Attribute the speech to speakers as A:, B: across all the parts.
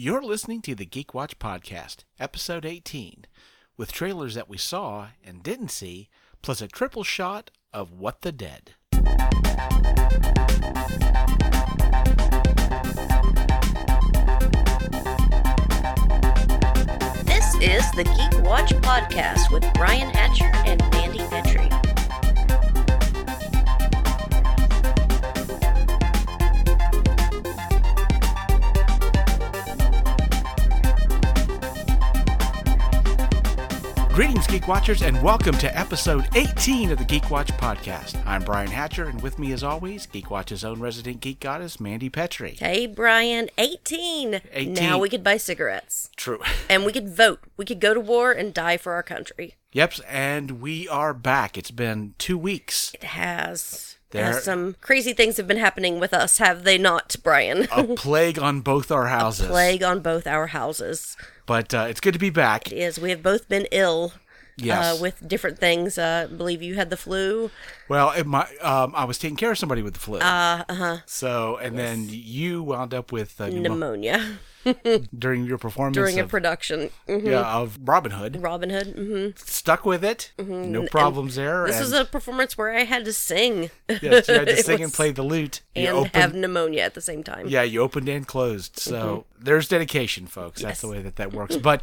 A: You're listening to the Geek Watch Podcast, Episode 18, with trailers that we saw and didn't see, plus a triple shot of What the Dead.
B: This is the Geek Watch Podcast with Brian Hatcher and Mandy Petrie.
A: Greetings, Geek Watchers, and welcome to episode 18 of the Geek Watch Podcast. I'm Brian Hatcher, and with me, as always, Geek Watch's own resident geek goddess, Mandy Petrie.
B: Hey, Brian, 18.
A: 18.
B: Now we could buy cigarettes.
A: True.
B: And we could vote. We could go to war and die for our country.
A: Yep, and we are back. It's been two weeks.
B: It has.
A: There-
B: Uh, some crazy things have been happening with us, have they not, Brian?
A: A plague on both our houses.
B: A Plague on both our houses.
A: But uh, it's good to be back.
B: It is. We have both been ill.
A: Yes.
B: Uh, with different things. Uh, I believe you had the flu.
A: Well, it, my, um, I was taking care of somebody with the flu.
B: Uh huh.
A: so, and then you wound up with uh, pneumo-
B: Pneumonia
A: during your performance
B: during a
A: of,
B: production. Mhm.
A: yeah, of Robin Hood.
B: Robin Hood. hmm
A: Stuck with it. No problems there.
B: This
A: and,
B: was a performance where I had to sing.
A: yes, you had to sing and play the lute. You
B: and
A: opened-
B: have pneumonia at the same time.
A: Yeah, you opened and closed. So there's dedication, folks. That's the way that that works. But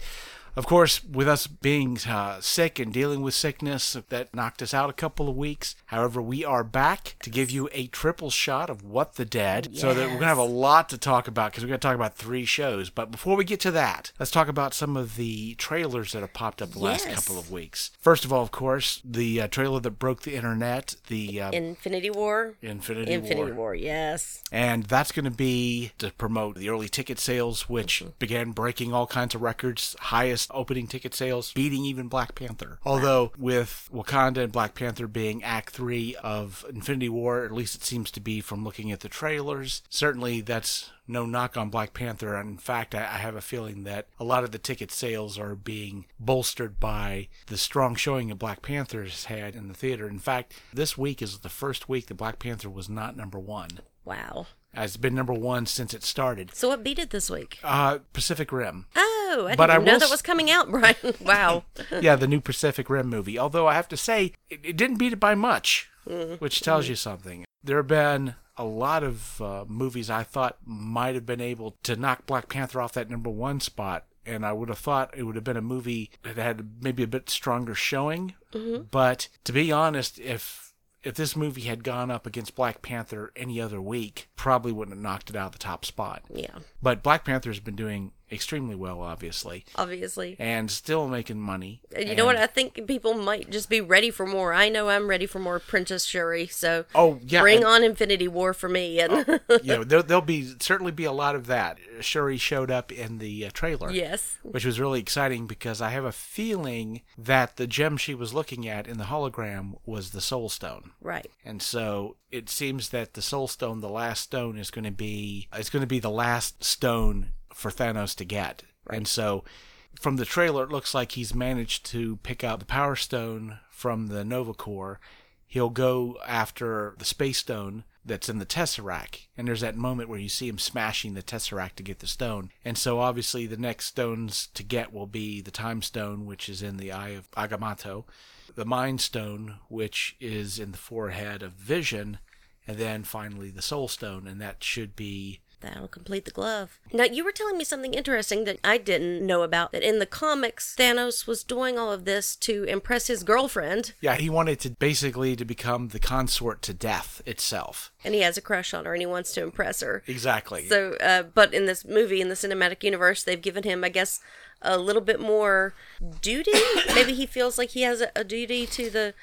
A: of course, with us being uh, sick and dealing with sickness, that knocked us out a couple of weeks. However, we are back to give you a triple shot of What the Dead. So that we're going to have a lot to talk about because we're going to talk about three shows. But before we get to that, let's talk about some of the trailers that have popped up the last couple of weeks. First of all, of course, the uh, trailer that broke the internet, the uh,
B: Infinity War.
A: Infinity,
B: Infinity
A: War.
B: War. Yes.
A: And that's going to be to promote the early ticket sales, which began breaking all kinds of records, highest opening ticket sales, beating even Black Panther. Although, with Wakanda and Black Panther being Act 3 of Infinity War, at least it seems to be from looking at the trailers, certainly that's no knock on Black Panther. In fact, I, I have a feeling that a lot of the ticket sales are being bolstered by the strong showing that Black Panther's had in the theater. In fact, this week is the first week that Black Panther was not number one.
B: Wow.
A: It's been number one since it started.
B: So what beat it this week?
A: Uh, Pacific Rim.
B: Oh, I
A: But
B: didn't
A: I
B: know that
A: s-
B: was coming out, Brian. wow.
A: yeah, the new Pacific Rim movie. Although I have to say, it, it didn't beat it by much,
B: Mm-hmm.
A: which tells you something. There have been a lot of uh, movies I thought might have been able to knock Black Panther off that number one spot. And I would have thought it would have been a movie that had maybe a bit stronger showing.
B: Mm-hmm.
A: But to be honest, if if this movie had gone up against Black Panther any other week, probably wouldn't have knocked it out of the top spot.
B: Yeah.
A: But Black Panther's been doing extremely well, obviously,
B: Obviously.
A: and still making money.
B: And you know what? I think people might just be ready for more. I know I'm ready for more Princess Shuri. So
A: Oh yeah,
B: bring on Infinity War for me. And
A: you know, there, there'll be certainly be a lot of that. Shuri showed up in the uh, trailer,
B: yes.
A: which was really exciting because I have a feeling that the gem she was looking at in the hologram was the Soul Stone.
B: Right.
A: And so it seems that the Soul Stone, the last stone, is going to be it's going to be the last stone for Thanos to get. And so from the trailer, it looks like he's managed to pick up the Power Stone from the Nova Corps. He'll go after the Space Stone that's in the Tesseract. And there's that moment where you see him smashing the Tesseract to get the stone. And so obviously the next stones to get will be the Time Stone, which is in the Eye of Agamotto, the Mind Stone, which is in the forehead of Vision, and then finally the Soul Stone, and that should be
B: That'll complete the glove. Now, you were telling me something interesting that I didn't know about. That in the comics, Thanos was doing all of this to impress his girlfriend,
A: yeah, he wanted to basically to become the consort to death itself.
B: and he has a crush on her, and he wants to impress her.
A: Exactly.
B: So, uh, but in this movie, in the cinematic universe, they've given him, I guess, a little bit more duty. Maybe he feels like he has a, a duty to the.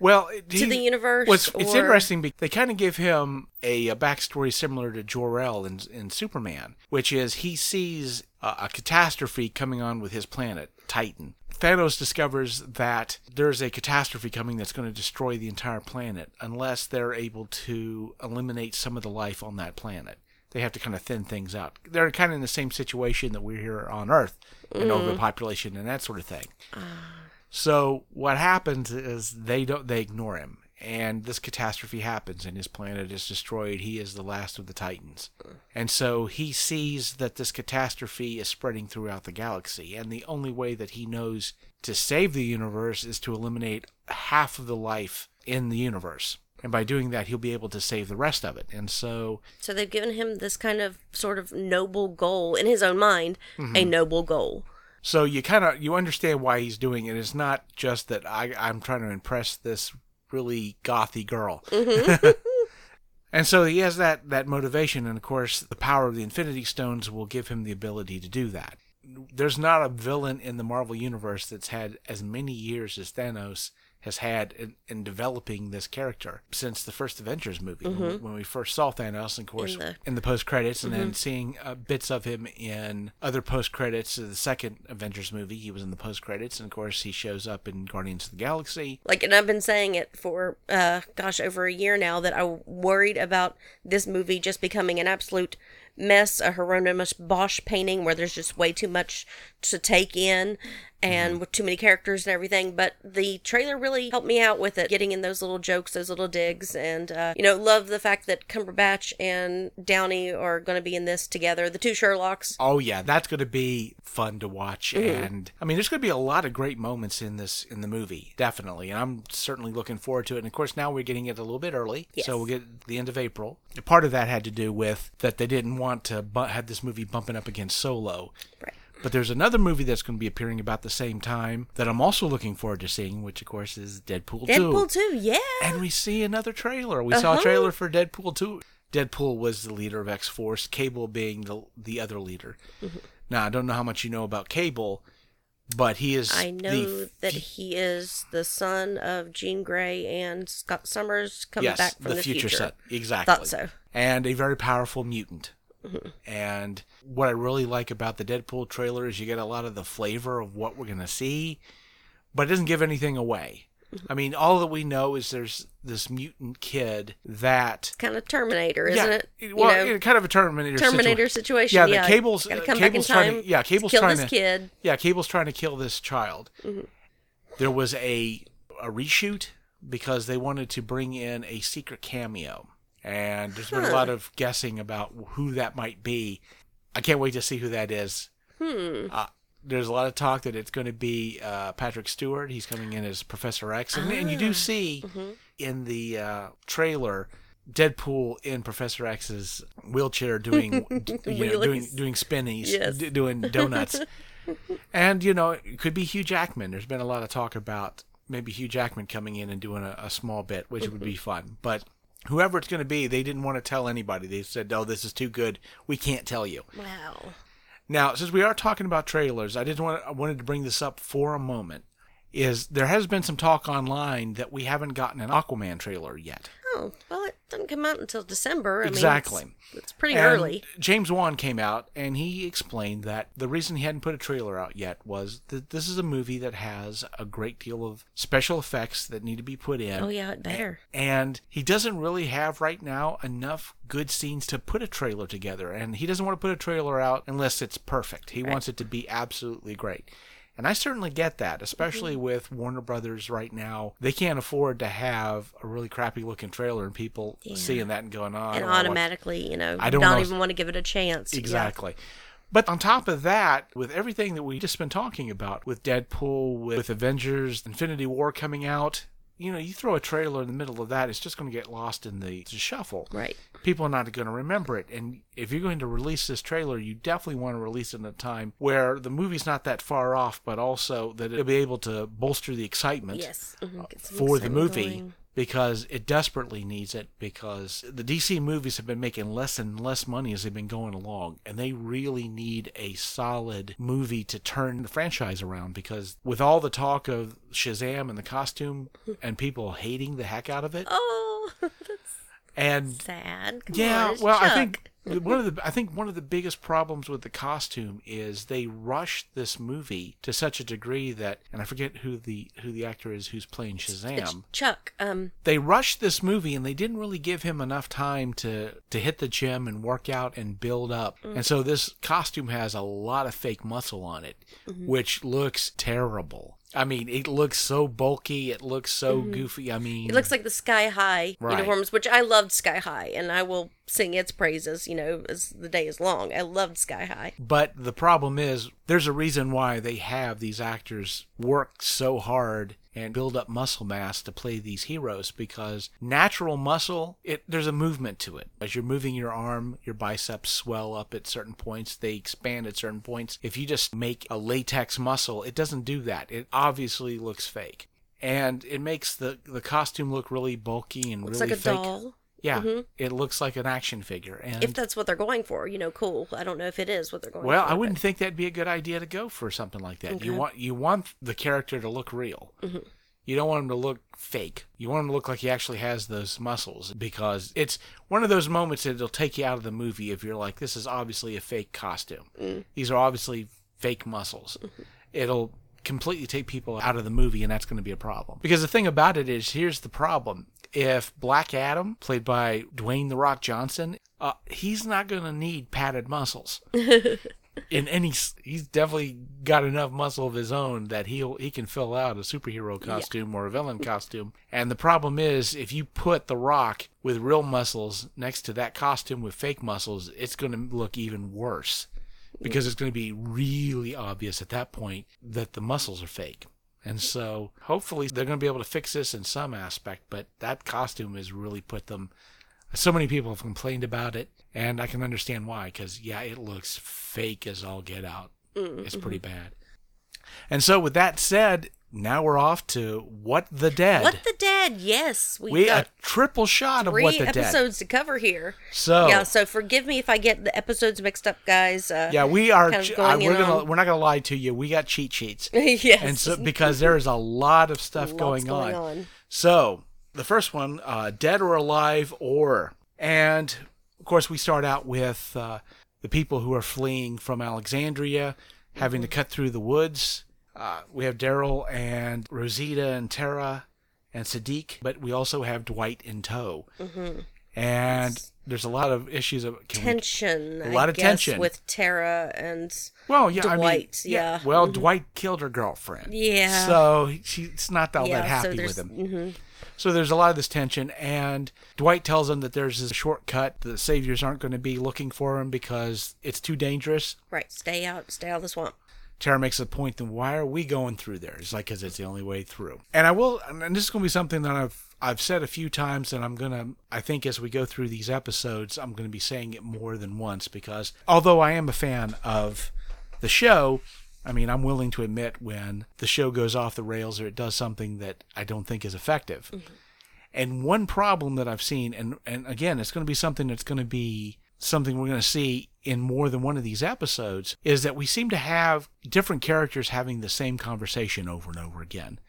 A: Well,
B: to the universe,
A: Well, it's, it's interesting. Because they kind of give him a, a backstory similar to Jor El in, in Superman, which is he sees a, a catastrophe coming on with his planet Titan. Thanos discovers that there's a catastrophe coming that's going to destroy the entire planet unless they're able to eliminate some of the life on that planet. They have to kind of thin things out. They're kind of in the same situation that we're here on Earth, and mm-hmm. overpopulation and that sort of thing. Ah, So what happens is they don't they ignore him, and this catastrophe happens and his planet is destroyed. He is the last of the Titans. And so he sees that this catastrophe is spreading throughout the galaxy, and the only way that he knows to save the universe is to eliminate half of the life in the universe. And by doing that, he'll be able to save the rest of it. And so,
B: So they've given him this kind of sort of noble goal in his own mind, a mm-hmm. noble goal.
A: So you kind of you understand why he's doing it. It's not just that I I'm trying to impress this really gothy girl. Mm-hmm. And so he has that, that motivation, and of course, the power of the Infinity Stones will give him the ability to do that. There's not a villain in the Marvel Universe that's had as many years as Thanos has had in, in developing this character since the first Avengers movie. When, we, when we first saw Thanos, and of course,
B: In
A: in
B: the-
A: the, post credits, and then seeing uh, bits of him in other post credits of the second Avengers movie. He was in the post credits, and of course, he shows up in Guardians of the Galaxy.
B: Like, and I've been saying it for, uh, gosh, over a year now that I'm worried about this movie just becoming an absolute mess, a Hieronymus Bosch painting where there's just way too much to take in and with too many characters and everything. But the trailer really helped me out with it, getting in those little jokes, those little digs, and, uh, you know, love the fact that Cumberbatch and Downey are going to be in this together, the two Sherlocks.
A: Oh yeah, that's going to be fun to watch, and I mean, there's going to be a lot of great moments in this in the movie, definitely, and I'm certainly looking forward to it. And of course, now we're getting it a little bit early,
B: Yes.
A: so we'll get the end of April. Part of that had to do with that they didn't want to bu- have this movie bumping up against Solo.
B: Right.
A: But there's another movie that's going to be appearing about the same time that I'm also looking forward to seeing, which of course is Deadpool 2.
B: Deadpool 2, yeah.
A: And we see another trailer. We saw a
B: Uh-huh.
A: trailer for Deadpool 2. Deadpool was the leader of X Force, Cable being the the other leader.
B: Mm-hmm.
A: Now, I don't know how much you know about Cable, but he is.
B: I know
A: the,
B: that he is the son of Jean Grey and Scott Summers coming
A: yes,
B: back from
A: the,
B: the,
A: future, son. Exactly.
B: Thought so.
A: And a very powerful mutant.
B: Mm-hmm.
A: And what I really like about the Deadpool trailer is you get a lot of the flavor of what we're going to see, but it doesn't give anything away.
B: Mm-hmm.
A: I mean, all that we know is there's this mutant kid that
B: Kind of Terminator, isn't it? You
A: Well,
B: know,
A: yeah, kind of a Terminator.
B: Terminator
A: situa-
B: situation.
A: Yeah,
B: Yeah,
A: the Cable's uh, Cable's trying to yeah, Cable's
B: kill
A: trying
B: this
A: to
B: kid.
A: yeah, Cable's trying to kill this child.
B: Mm-hmm.
A: There was a a reshoot because they wanted to bring in a secret cameo, and there's been a lot of guessing about who that might be. I can't wait to see who that is.
B: Hmm.
A: Uh, there's a lot of talk that it's going to be uh, Patrick Stewart. He's coming in as Professor X, and, and you
B: Ah.
A: do see
B: Mm-hmm.
A: in the uh, trailer Deadpool in Professor X's wheelchair doing you know, doing doing spinnies,
B: Yes.
A: d- doing donuts, and you know it could be Hugh Jackman. There's been a lot of talk about maybe Hugh Jackman coming in and doing a, a small bit, which would
B: Mm-hmm.
A: be fun, but. Whoever it's going to be, they didn't want to tell anybody. They said, "Oh, this is too good. We can't tell you."
B: Wow.
A: Now, since we are talking about trailers, I didn't want I wanted to bring this up for a moment. Is there has been some talk online that we haven't gotten an Aquaman trailer yet?
B: Oh, well, it doesn't come out until December. I
A: Exactly.
B: Mean, it's, it's pretty
A: And
B: early.
A: James Wan came out and he explained that the reason he hadn't put a trailer out yet was that this is a movie that has a great deal of special effects that need to be put in.
B: Oh, yeah, it better.
A: And he doesn't really have right now enough good scenes to put a trailer together. And he doesn't want to put a trailer out unless it's perfect. He wants it to be absolutely great. And I certainly get that, especially
B: Mm-hmm.
A: with Warner Brothers right now. They can't afford to have a really crappy looking trailer and people
B: Yeah.
A: seeing that and going, oh, I
B: and
A: don't wanna watch
B: automatically, you know,
A: I don't
B: not
A: know-
B: even want to give it a chance. Yeah.
A: Exactly. But on top of that, with everything that we just been talking about, with Deadpool, with Avengers, Infinity War coming out, you know, you throw a trailer in the middle of that, it's just going to get lost in the shuffle.
B: Right.
A: People are not going to remember it. And if you're going to release this trailer, you definitely want to release it at a time where the movie's not that far off, but also that it'll be able to bolster the excitement
B: Yes. Mhm. Some
A: for the movie
B: going.
A: Because it desperately needs it because the DC movies have been making less and less money as they've been going along and they really need a solid movie to turn the franchise around because with all the talk of Shazam and the costume and people hating the heck out of it
B: Oh,
A: and
B: sad. Come
A: yeah
B: on,
A: well I think one of the I think one of the biggest problems with the costume is they rushed this movie to such a degree that and I forget who the who the actor is who's playing Shazam.
B: It's Chuck, um,
A: They rushed this movie and they didn't really give him enough time to to hit the gym and work out and build up. And so this costume has a lot of fake muscle on it, which looks terrible. I mean, it looks so bulky, it looks so mm-hmm. goofy. I mean,
B: it looks like the Sky High
A: Right.
B: uniforms, which I loved Sky High, and I will sing its praises, you know, as the day is long. I loved Sky High.
A: But the problem is, there's a reason why they have these actors work so hard and build up muscle mass to play these heroes because natural muscle, it there's a movement to it. As you're moving your arm, your biceps swell up at certain points, they expand at certain points. If you just make a latex muscle, it doesn't do that. It obviously looks fake. And it makes the the costume look really bulky and
B: Looks
A: really
B: like a
A: fake.
B: doll.
A: Yeah, it looks like an action figure. And
B: If that's what they're going for, you know, cool. I don't know if it is what they're going
A: well,
B: for.
A: Well,
B: I
A: wouldn't think that'd be a good idea to go for something like that. You want you want the character to look real.
B: Mm-hmm.
A: You don't want him to look fake. You want him to look like he actually has those muscles because it's one of those moments that it'll take you out of the movie if you're like, this is obviously a fake costume.
B: Mm.
A: These are obviously fake muscles.
B: Mm-hmm.
A: It'll completely take people out of the movie, and that's going to be a problem. Because the thing about it is, here's the problem: if Black Adam, played by Dwayne the Rock Johnson, uh, he's not going to need padded muscles. In any he's definitely got enough muscle of his own that he'll he can fill out a superhero costume or a villain costume. And the problem is if you put the rock with real muscles next to that costume with fake muscles it's going to look even worse because it's going to be really obvious at that point that the muscles are fake and so hopefully they're going to be able to fix this in some aspect but that costume has really put them so many people have complained about it, and I can understand why. Because yeah, it looks fake as all get out. Mm, it's mm-hmm. pretty bad. And so, with that said, now we're off to What the Dead.
B: What the Dead? Yes, we,
A: we a
B: got
A: triple shot of What the Dead.
B: Three episodes to cover here.
A: So
B: Yeah, so forgive me if I get the episodes mixed up, guys. Uh,
A: yeah, we are.
B: kind of going
A: uh, we're gonna.
B: on-
A: We're not gonna lie to you. We got cheat sheets,
B: yes.
A: and so because there is a lot of stuff going,
B: going
A: on.
B: on.
A: So the first one, uh, dead or alive, or and of course we start out with uh, the people who are fleeing from Alexandria, having to cut through the woods. Uh, we have Daryl and Rosita and Tara and Siddiq, but we also have Dwight in tow. And there's a lot of issues of can we-
B: tension.
A: A lot
B: I
A: of
B: guess,
A: tension.
B: with Tara and
A: well, yeah, I mean,
B: Dwight, yeah. Mm-hmm.
A: Well, Dwight killed her girlfriend.
B: Yeah.
A: So she's not all
B: yeah.
A: that happy
B: so
A: with him.
B: mhm.
A: So there's a lot of this tension, and Dwight tells him that there's this shortcut. The saviors aren't going to be looking for him because it's too dangerous.
B: right. Stay out. Stay out of the swamp.
A: Tara makes a point, then why are we going through there? It's like because it's the only way through. And I will, and this is going to be something that I've I've said a few times, and I'm gonna. I think as we go through these episodes, I'm going to be saying it more than once because although I am a fan of the show, I mean I'm willing to admit when the show goes off the rails or it does something that I don't think is effective. Mm-hmm. And one problem that I've seen, and and again, it's going to be something that's going to be something we're going to see in more than one of these episodes, is that we seem to have different characters having the same conversation over and over again.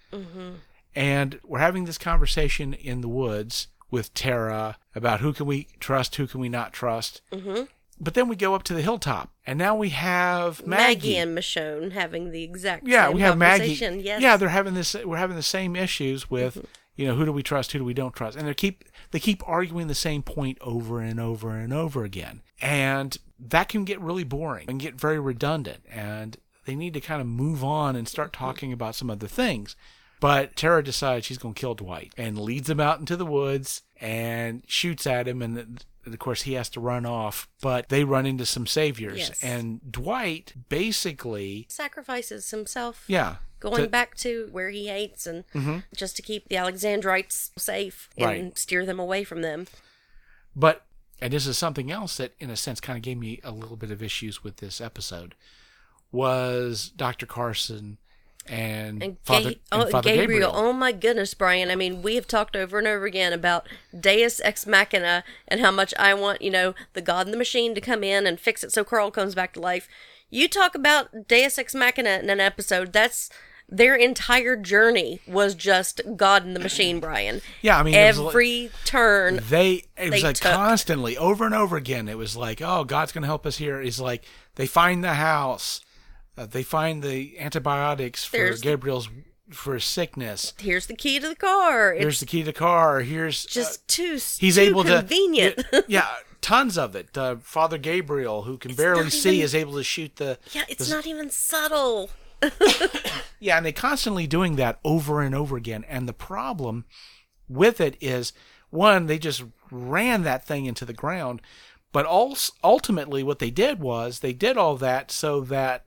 A: And we're having this conversation in the woods with Tara about who can we trust, who can we not trust. Mm-hmm. But then we go up to the hilltop, and now we have Maggie.
B: Maggie and Michonne having the exact
A: Yeah,
B: same
A: we have Maggie.
B: Yes. Mm-hmm.
A: Yeah, they're having this. We're having the same issues with, you know, who do we trust, who do we don't trust, and they keep they keep arguing the same point over and over and over again, and that can get really boring and get very redundant, and they need to kind of move on and start talking about some other things. But Tara decides she's going to kill Dwight and leads him out into the woods and shoots at him, and of course he has to run off. But they run into some saviors,
B: Yes.
A: and Dwight basically,
B: sacrifices himself.
A: yeah,
B: Going
A: to- Mm-hmm.
B: back to where he hates and just to keep the Alexandrites safe and
A: Right.
B: steer them away from them.
A: But and this is something else that, in a sense, kind of gave me a little bit of issues with this episode was Dr. Carson and,
B: And,
A: Father,
B: Ga-
A: and
B: oh,
A: Father
B: Gabriel.
A: Gabriel.
B: Oh my goodness, Brian. I mean, we have talked over and over again about Deus Ex Machina and how much I want, you know, the God in the machine to come in and fix it so Carl comes back to life. You talk about Deus Ex Machina in an episode, that's their entire journey was just God in the machine, Brian.
A: Yeah, I mean, was like-
B: every turn.
A: they it was
B: they
A: like
B: took.
A: constantly over and over again it was like oh god's gonna help us here it's like they find the house uh, they find the antibiotics for
B: There's-
A: gabriel's for sickness
B: Here's the key to the car. It's
A: here's the key to the car here's uh,
B: just too
A: he's
B: too
A: able
B: convenient.
A: to yeah tons of it uh, father gabriel who can barely
B: not
A: see
B: even-
A: is able to shoot the
B: yeah, it's
A: the-
B: not even subtle.
A: Yeah, and they're constantly doing that over and over again. And the problem with it is, one, they just ran that thing into the ground. But also, ultimately, what they did was they did all that so that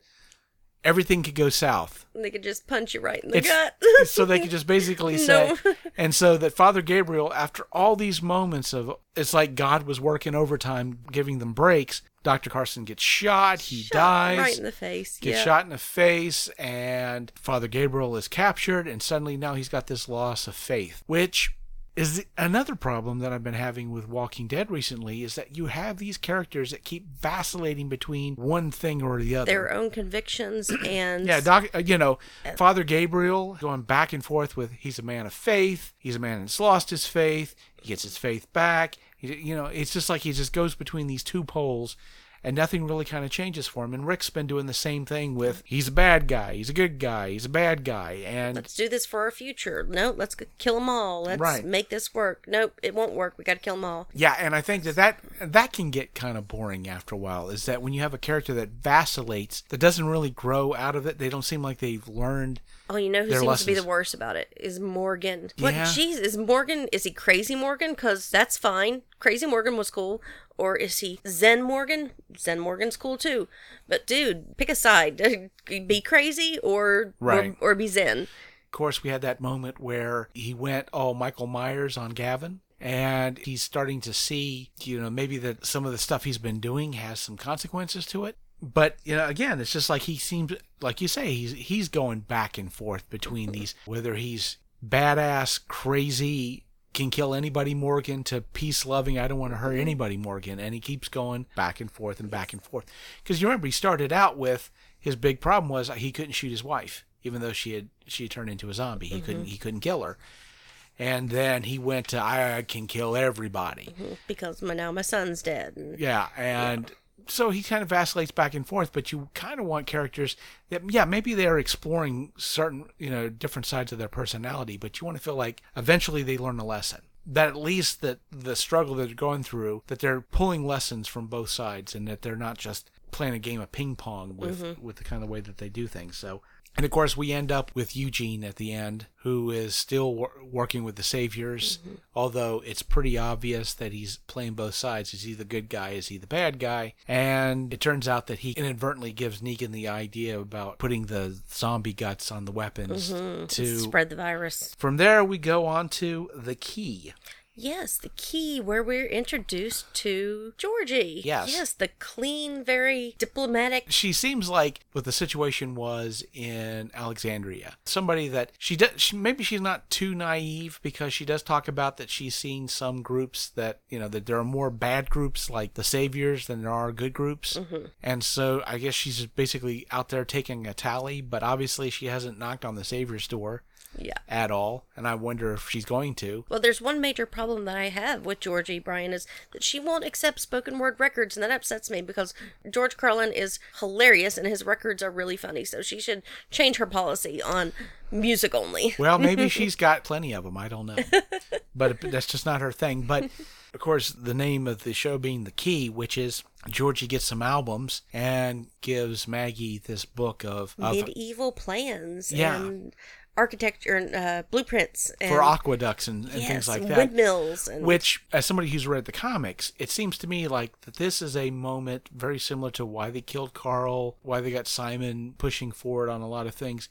A: everything could go south.
B: They could just punch you right in the
A: It's-
B: gut.
A: so they could just basically say,
B: No.
A: and so that Father Gabriel, after all these moments of, it's like God was working overtime, giving them breaks. Dr. Carson gets shot, he
B: Shot
A: dies
B: right in the face.
A: gets
B: yeah.
A: shot in the face and father gabriel is captured and suddenly now he's got this loss of faith which is another problem that i've been having with walking dead recently is that you have these characters that keep vacillating between one thing or the other
B: Their own convictions and
A: yeah, doc, uh, you know, Father Gabriel going back and forth with he's a man of faith. He's a man that's lost his faith. He gets his faith back. He, you know, it's just like he just goes between these two poles, and nothing really kind of changes for him. And Rick's been doing the same thing with he's a bad guy, he's a good guy, he's a bad guy, and
B: let's do this for our future. No, let's kill them all. Let's
A: Right.
B: make this work. Nope, it won't work. We got to kill them all.
A: Yeah, and I think that, that that can get kind of boring after a while. Is that when you have a character that vacillates, that doesn't really grow out of it. They don't seem like they've learned.
B: Oh, you know who seems to be the worst about it is Morgan. What?
A: Yeah.
B: Jeez, is Morgan? Is he crazy Morgan? Because that's fine. Crazy Morgan was cool. Or is he Zen Morgan? Zen Morgan's cool too. But dude, pick a side. be crazy or
A: Right.
B: or, or be Zen.
A: Of course, we had that moment where he went all Michael Myers on Gavin. And he's starting to see, you know, maybe that some of the stuff he's been doing has some consequences to it. But you know, again, it's just like he seems, like you say, he's he's going back and forth between these, whether he's badass, crazy, can kill anybody Morgan to peace loving, I don't want to hurt anybody Morgan, and he keeps going back and forth and back and forth. Because you remember he started out with his big problem was he couldn't shoot his wife, even though she had she had turned into a zombie. He couldn't mm-hmm. he couldn't kill her. And then he went to I can kill everybody. Mm-hmm.
B: Because my, now my son's dead. And
A: Yeah, and so he kind of vacillates back and forth, but you kind of want characters that, yeah, maybe they're exploring certain, you know, different sides of their personality, but you want to feel like eventually they learn a lesson. That at least that the struggle that they're going through, that they're pulling lessons from both sides, and that they're not just playing a game of ping pong with mm-hmm. with the kind of way that they do things. So. And of course, we end up with Eugene at the end, who is still wor- working with the Saviors, mm-hmm. although it's pretty obvious that he's playing both sides. Is he the good guy? Is he the bad guy? And it turns out that he inadvertently gives Negan the idea about putting the zombie guts on the weapons mm-hmm. to.
B: spread the virus.
A: From there, we go on to the key.
B: Yes, the key where we're introduced to Georgie.
A: Yes.
B: Yes, the clean, very diplomatic.
A: she seems like what the situation was in Alexandria. Somebody that she does, she, maybe she's not too naive because she does talk about that she's seen some groups that, you know, that there are more bad groups like the Saviors than there are good groups. Mm-hmm. And so I guess she's basically out there taking a tally, but obviously she hasn't knocked on the Savior's door
B: Yeah.
A: at all. And I wonder if she's going to.
B: Well, there's one major problem that I have with Georgie Brian is that she won't accept spoken word records, and that upsets me because George Carlin is hilarious and his records are really funny. So she should change her policy on music only.
A: Well, maybe she's got plenty of them. I don't know. But that's just not her thing. But of course, the name of the show being The Key, which is Georgie gets some albums and gives Maggie this book of, of
B: Medieval plans
A: Yeah.
B: and architecture and uh, blueprints and
A: for aqueducts and, and
B: yes,
A: things like that.
B: windmills and
A: Which, as somebody who's read the comics, it seems to me like that this is a moment very similar to why they killed Carl, why they got Simon pushing forward on a lot of things.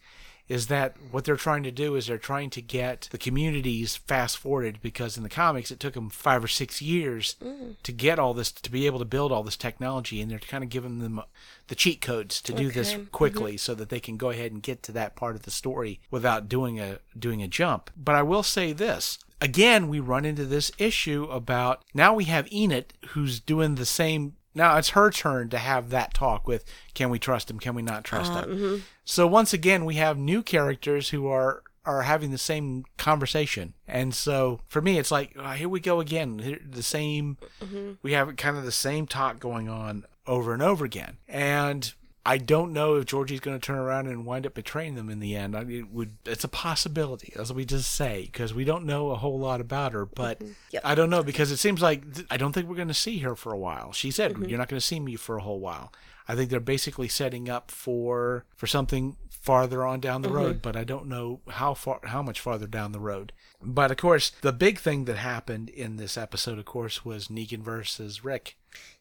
A: Is that what they're trying to do? Is they're trying to get the communities fast forwarded because in the comics it took them five or six years mm. to get all this, to be able to build all this technology, and they're kind of giving them uh, the cheat codes to do this
B: Okay. Mm-hmm.
A: quickly so that they can go ahead and get to that part of the story without doing a doing a jump. But I will say this. Again, we run into this issue about now we have Enid who's doing the same now it's her turn to have that talk with can we trust him? Can we not trust
B: Uh,
A: him?
B: mm-hmm.
A: So once again, we have new characters who are are having the same conversation, and so for me, it's like oh, here we go again. The same, we have kind of the same talk going on over and over again, and. I don't know if Georgie's going to turn around and wind up betraying them in the end. I mean, it would it's a possibility, as we just say, because we don't know a whole lot about her. But mm-hmm.
B: Yep.
A: I don't know because it seems like th- I don't think we're going to see her for a while. She said mm-hmm. you're not going to see me for a whole while. I think they're basically setting up for for something farther on down the road, mm-hmm. but I don't know how far how much farther down the road. But of course, the big thing that happened in this episode, of course, was Negan versus Rick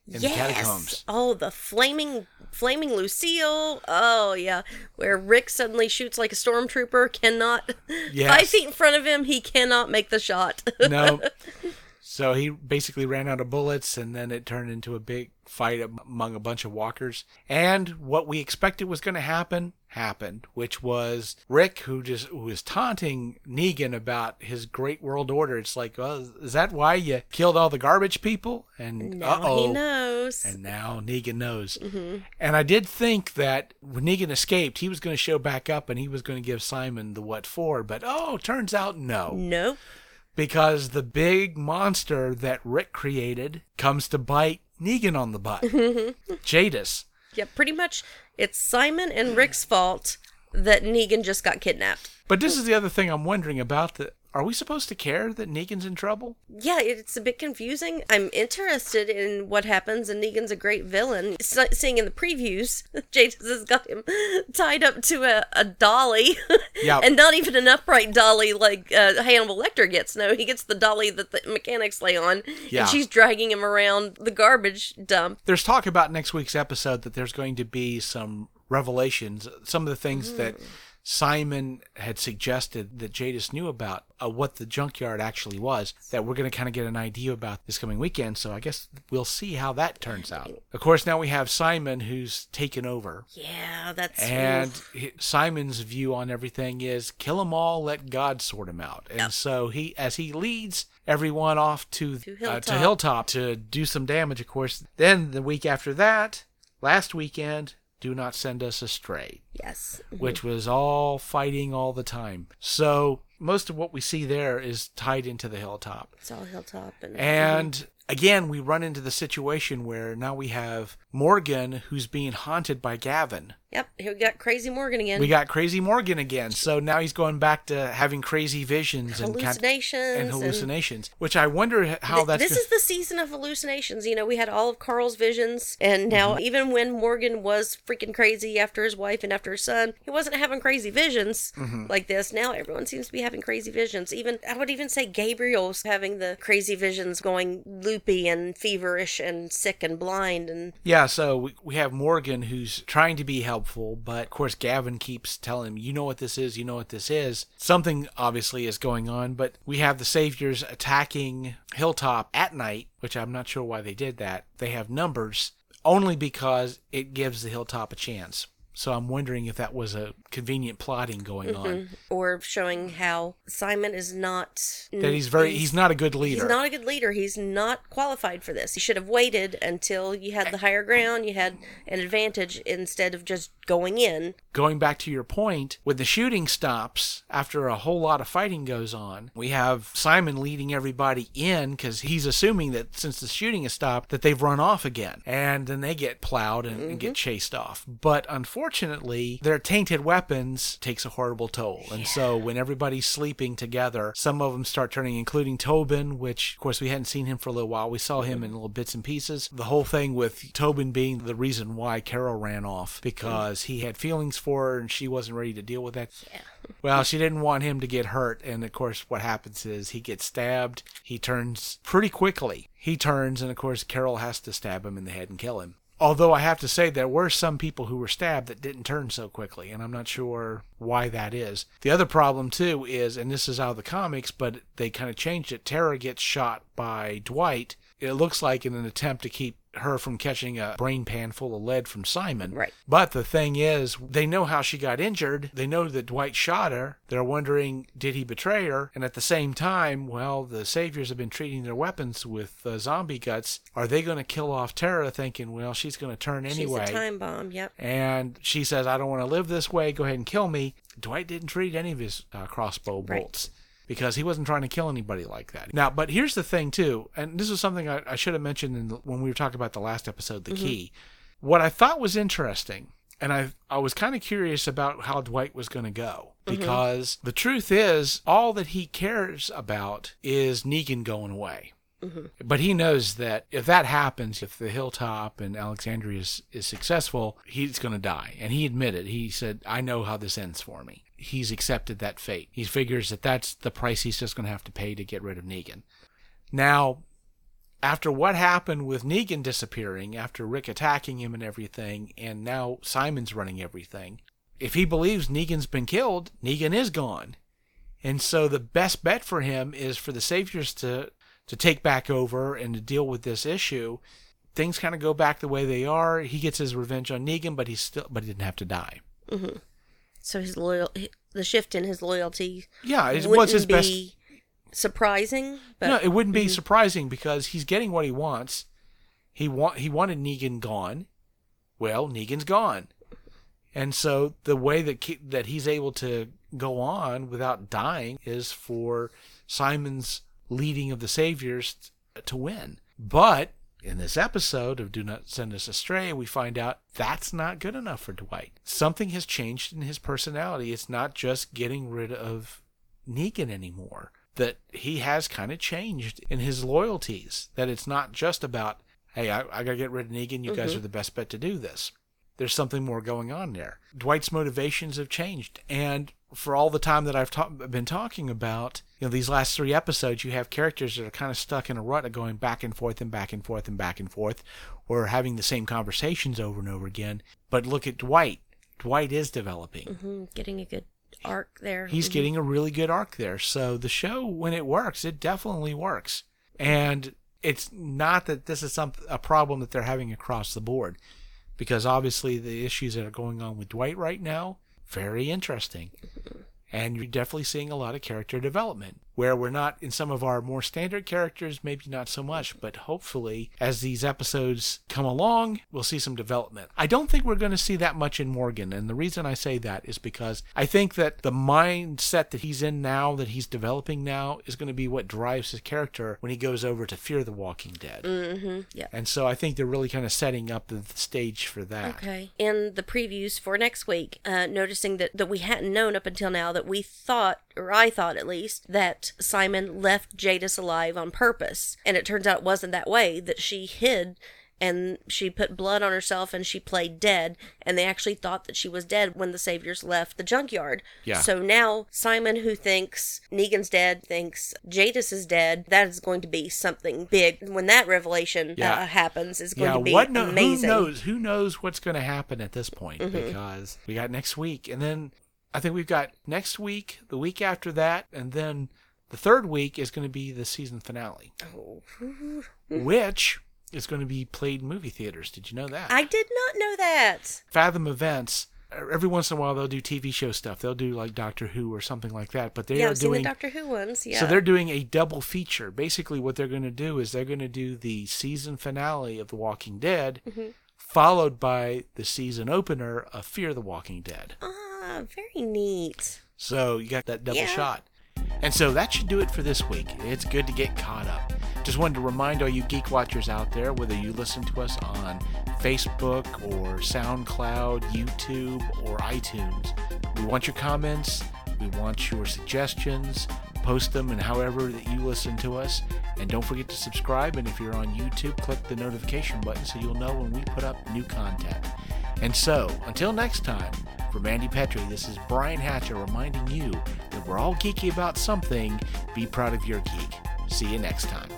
A: in the catacombs.
B: Oh, the flaming, flaming Lucille. Oh yeah, where Rick suddenly shoots like a stormtrooper. Cannot
A: Yes.
B: five feet in front of him. He cannot make the shot.
A: no. So he basically ran out of bullets, and then it turned into a big fight among a bunch of walkers. And what we expected was going to happen happened, which was Rick, who just who was taunting Negan about his great world order. It's like, well, is that why you killed all the garbage people? And uh-oh.
B: he knows.
A: And now Negan knows. Mm-hmm. And I did think that when Negan escaped, he was going to show back up and he was going to give Simon the what for. But oh, turns out no
B: nope.
A: Because the big monster that Rick created comes to bite Negan on the butt. Jadis.
B: Yeah, pretty much. It's Simon and Rick's fault that Negan just got kidnapped.
A: But this is the other thing I'm wondering about. The, are we supposed to care that Negan's in trouble?
B: Yeah, it's a bit confusing. I'm interested in what happens, and Negan's a great villain. S- seeing in the previews, Jadis has got him tied up to a, a dolly,
A: Yeah.
B: and not even an upright dolly like uh, Hannibal Lecter gets. No, he gets the dolly that the mechanics lay on,
A: Yeah.
B: and she's dragging him around the garbage dump.
A: There's talk about next week's episode that there's going to be some revelations, some of the things that Simon had suggested that Jadis knew about, uh, what the junkyard actually was, that we're going to kind of get an idea about this coming weekend. So I guess we'll see how that turns out. Of course, now we have Simon who's taken over.
B: Yeah, that's
A: And hi- Simon's view on everything is kill them all, let God sort them out. And so he, as he leads everyone off to
B: To
A: uh, to Hilltop to do some damage, of course. Then the week after that, last weekend, do not send us astray,
B: yes. Mm-hmm.
A: which was all fighting all the time. So most of what we see there is tied into the Hilltop.
B: It's all hilltop and
A: And mm-hmm. Again, we run into the situation where now we have Morgan who's being haunted by Gavin.
B: Yep, we got Crazy Morgan again.
A: We got Crazy Morgan again. So now he's going back to having crazy visions and kind-
B: hallucinations
A: and hallucinations, which I wonder how
B: Th-
A: that's.
B: this
A: gonna-
B: is the season of hallucinations. You know, we had all of Carl's visions, and now
A: Mm-hmm.
B: even when Morgan was freaking crazy after his wife and after his son, he wasn't having crazy visions
A: Mm-hmm.
B: like this. Now everyone seems to be having crazy visions. Even I would even say Gabriel's having the crazy visions, going loopy and feverish and sick and blind, and
A: yeah. So we, we have Morgan who's trying to be helpful, but of course Gavin keeps telling him, "You know what this is. You know what this is." Something obviously is going on, but we have the Saviors attacking Hilltop at night, which I'm not sure why they did that. They have numbers only because it gives the Hilltop a chance. So I'm wondering if that was a convenient plotting going mm-hmm. on.
B: or showing how Simon is not
A: That he's very he's not a good leader.
B: He's not a good leader. He's not qualified for this. He should have waited until you had the higher ground, you had an advantage instead of just going in.
A: going back to your point, when the shooting stops after a whole lot of fighting goes on, we have Simon leading everybody in because he's assuming that since the shooting has stopped, that they've run off again, and then they get plowed and, and get mm-hmm. chased off. But unfortunately, their tainted weapons takes a horrible toll, and so when everybody's sleeping together, some of them start turning, including Tobin, which of course we hadn't seen him for a little while. We saw him in little bits and pieces. The whole thing with Tobin being the reason why Carol ran off because he had feelings for her and she wasn't ready to deal with that. Yeah. Well, she didn't want him to get hurt, and of course, what happens is he gets stabbed. He turns pretty quickly. He turns, and of course, Carol has to stab him in the head and kill him. Although I have to say, there were some people who were stabbed that didn't turn so quickly, and I'm not sure why that is. The other problem, too, is, and this is out of the comics, but they kind of changed it Tara gets shot by Dwight it looks like in an attempt to keep her from catching a brain pan full of lead from Simon.
B: Right.
A: But the thing is, they know how she got injured. They know that Dwight shot her. They're wondering, did he betray her? And at the same time, well, the Saviors have been treating their weapons with uh, zombie guts. Are they going to kill off Tara thinking, well, she's going to turn anyway?
B: She's a time bomb. Yep.
A: and she says, I don't want to live this way. Go ahead and kill me. Dwight didn't treat any of his uh, crossbow
B: Right.
A: Because he wasn't trying to kill anybody like that. Now, but here's the thing, too, and this is something I, I should have mentioned in the, when we were talking about the last episode, the mm-hmm. key. What I thought was interesting, and I, I was kind of curious about how Dwight was going to go. Mm-hmm. Because the truth is, all that he cares about is Negan going away. Mm-hmm. But he knows that if that happens, if the hilltop and Alexandria is, is successful, he's going to die. And he admitted, he said, I know how this ends for me. He's accepted that fate. He figures that that's the price he's just going to have to pay to get rid of Negan. Now, after what happened with Negan disappearing, after Rick attacking him and everything, and now Simon's running everything, if he believes Negan's been killed, Negan is gone. And so the best bet for him is for the Saviors to to take back over and to deal with this issue. Things kind of go back the way they are. He gets his revenge on Negan, but he's still but he didn't have to die. Mm-hmm.
B: So his loyal, the shift in his loyalty
A: Yeah, it was his best.
B: be surprising, but
A: no, it wouldn't be mm-hmm. surprising because he's getting what he wants. He want he wanted Negan gone. Well, Negan's gone, and so the way that ke- that he's able to go on without dying is for Simon's leading of the Saviors t- to win. But in this episode of Do Not Send Us Astray, we find out that's not good enough for Dwight. Something has changed in his personality. It's not just getting rid of Negan anymore. That he has kind of changed in his loyalties. That it's not just about, hey, I, I got to get rid of Negan. You guys mm-hmm. are the best bet to do this. There's something more going on there. Dwight's motivations have changed. And for all the time that I've ta- been talking about, you know, these last three episodes, you have characters that are kind of stuck in a rut of going back and forth and back and forth and back and forth, or having the same conversations over and over again. But look at Dwight. Dwight is developing.
B: Mhm, getting a good arc there.
A: He's
B: Mhm.
A: getting a really good arc there. So the show, when it works, it definitely works. And it's not that this is some a problem that they're having across the board, because obviously the issues that are going on with Dwight right now, very interesting. Mm-hmm. And you're definitely seeing a lot of character development where we're not in some of our more standard characters, maybe not so much, but hopefully as these episodes come along, we'll see some development. I don't think we're going to see that much in Morgan. And the reason I say that is because I think that the mindset that he's in now, that he's developing now, is going to be what drives his character when he goes over to Fear the Walking Dead.
B: Mm-hmm. Yeah.
A: And so I think they're really kind of setting up the the stage for that.
B: Okay. In the previews for next week, uh, noticing that, that we hadn't known up until now that we thought, or I thought at least, that Simon left Jadis alive on purpose. And it turns out it wasn't that way, that she hid and she put blood on herself and she played dead. And they actually thought that she was dead when the Saviors left the junkyard.
A: Yeah.
B: So now Simon, who thinks Negan's dead, thinks Jadis is dead. That is going to be something big. When that revelation
A: Yeah.
B: uh, happens, is going
A: yeah,
B: to be
A: what no,
B: amazing.
A: who knows? Who knows what's going to happen at this point?
B: Mm-hmm.
A: Because we got next week, and then I think we've got next week, the week after that, and then the third week is going to be the season finale,
B: Oh.
A: which is going to be played in movie theaters. Did you know that?
B: I did not know that.
A: Fathom Events. Every once in a while, they'll do TV show stuff. They'll do like Doctor Who or something like that. But they
B: yeah,
A: are
B: I've
A: doing
B: Doctor Who ones. Yeah.
A: So they're doing a double feature. Basically, what they're going to do is they're going to do the season finale of The Walking Dead,
B: Mm-hmm.
A: followed by the season opener of Fear the Walking Dead.
B: Ah, very neat.
A: So you got that double
B: Yeah.
A: shot. And so that should do it for this week. It's good to get caught up. Just wanted to remind all you geek watchers out there, whether you listen to us on Facebook or SoundCloud, YouTube, or iTunes, we want your comments, we want your suggestions. Post them and however that you listen to us. And don't forget to subscribe. And if you're on YouTube, click the notification button so you'll know when we put up new content. And so, until next time, from Mandy Petrie, this is Brian Hatcher reminding you that we're all geeky about something. Be proud of your geek. See you next time.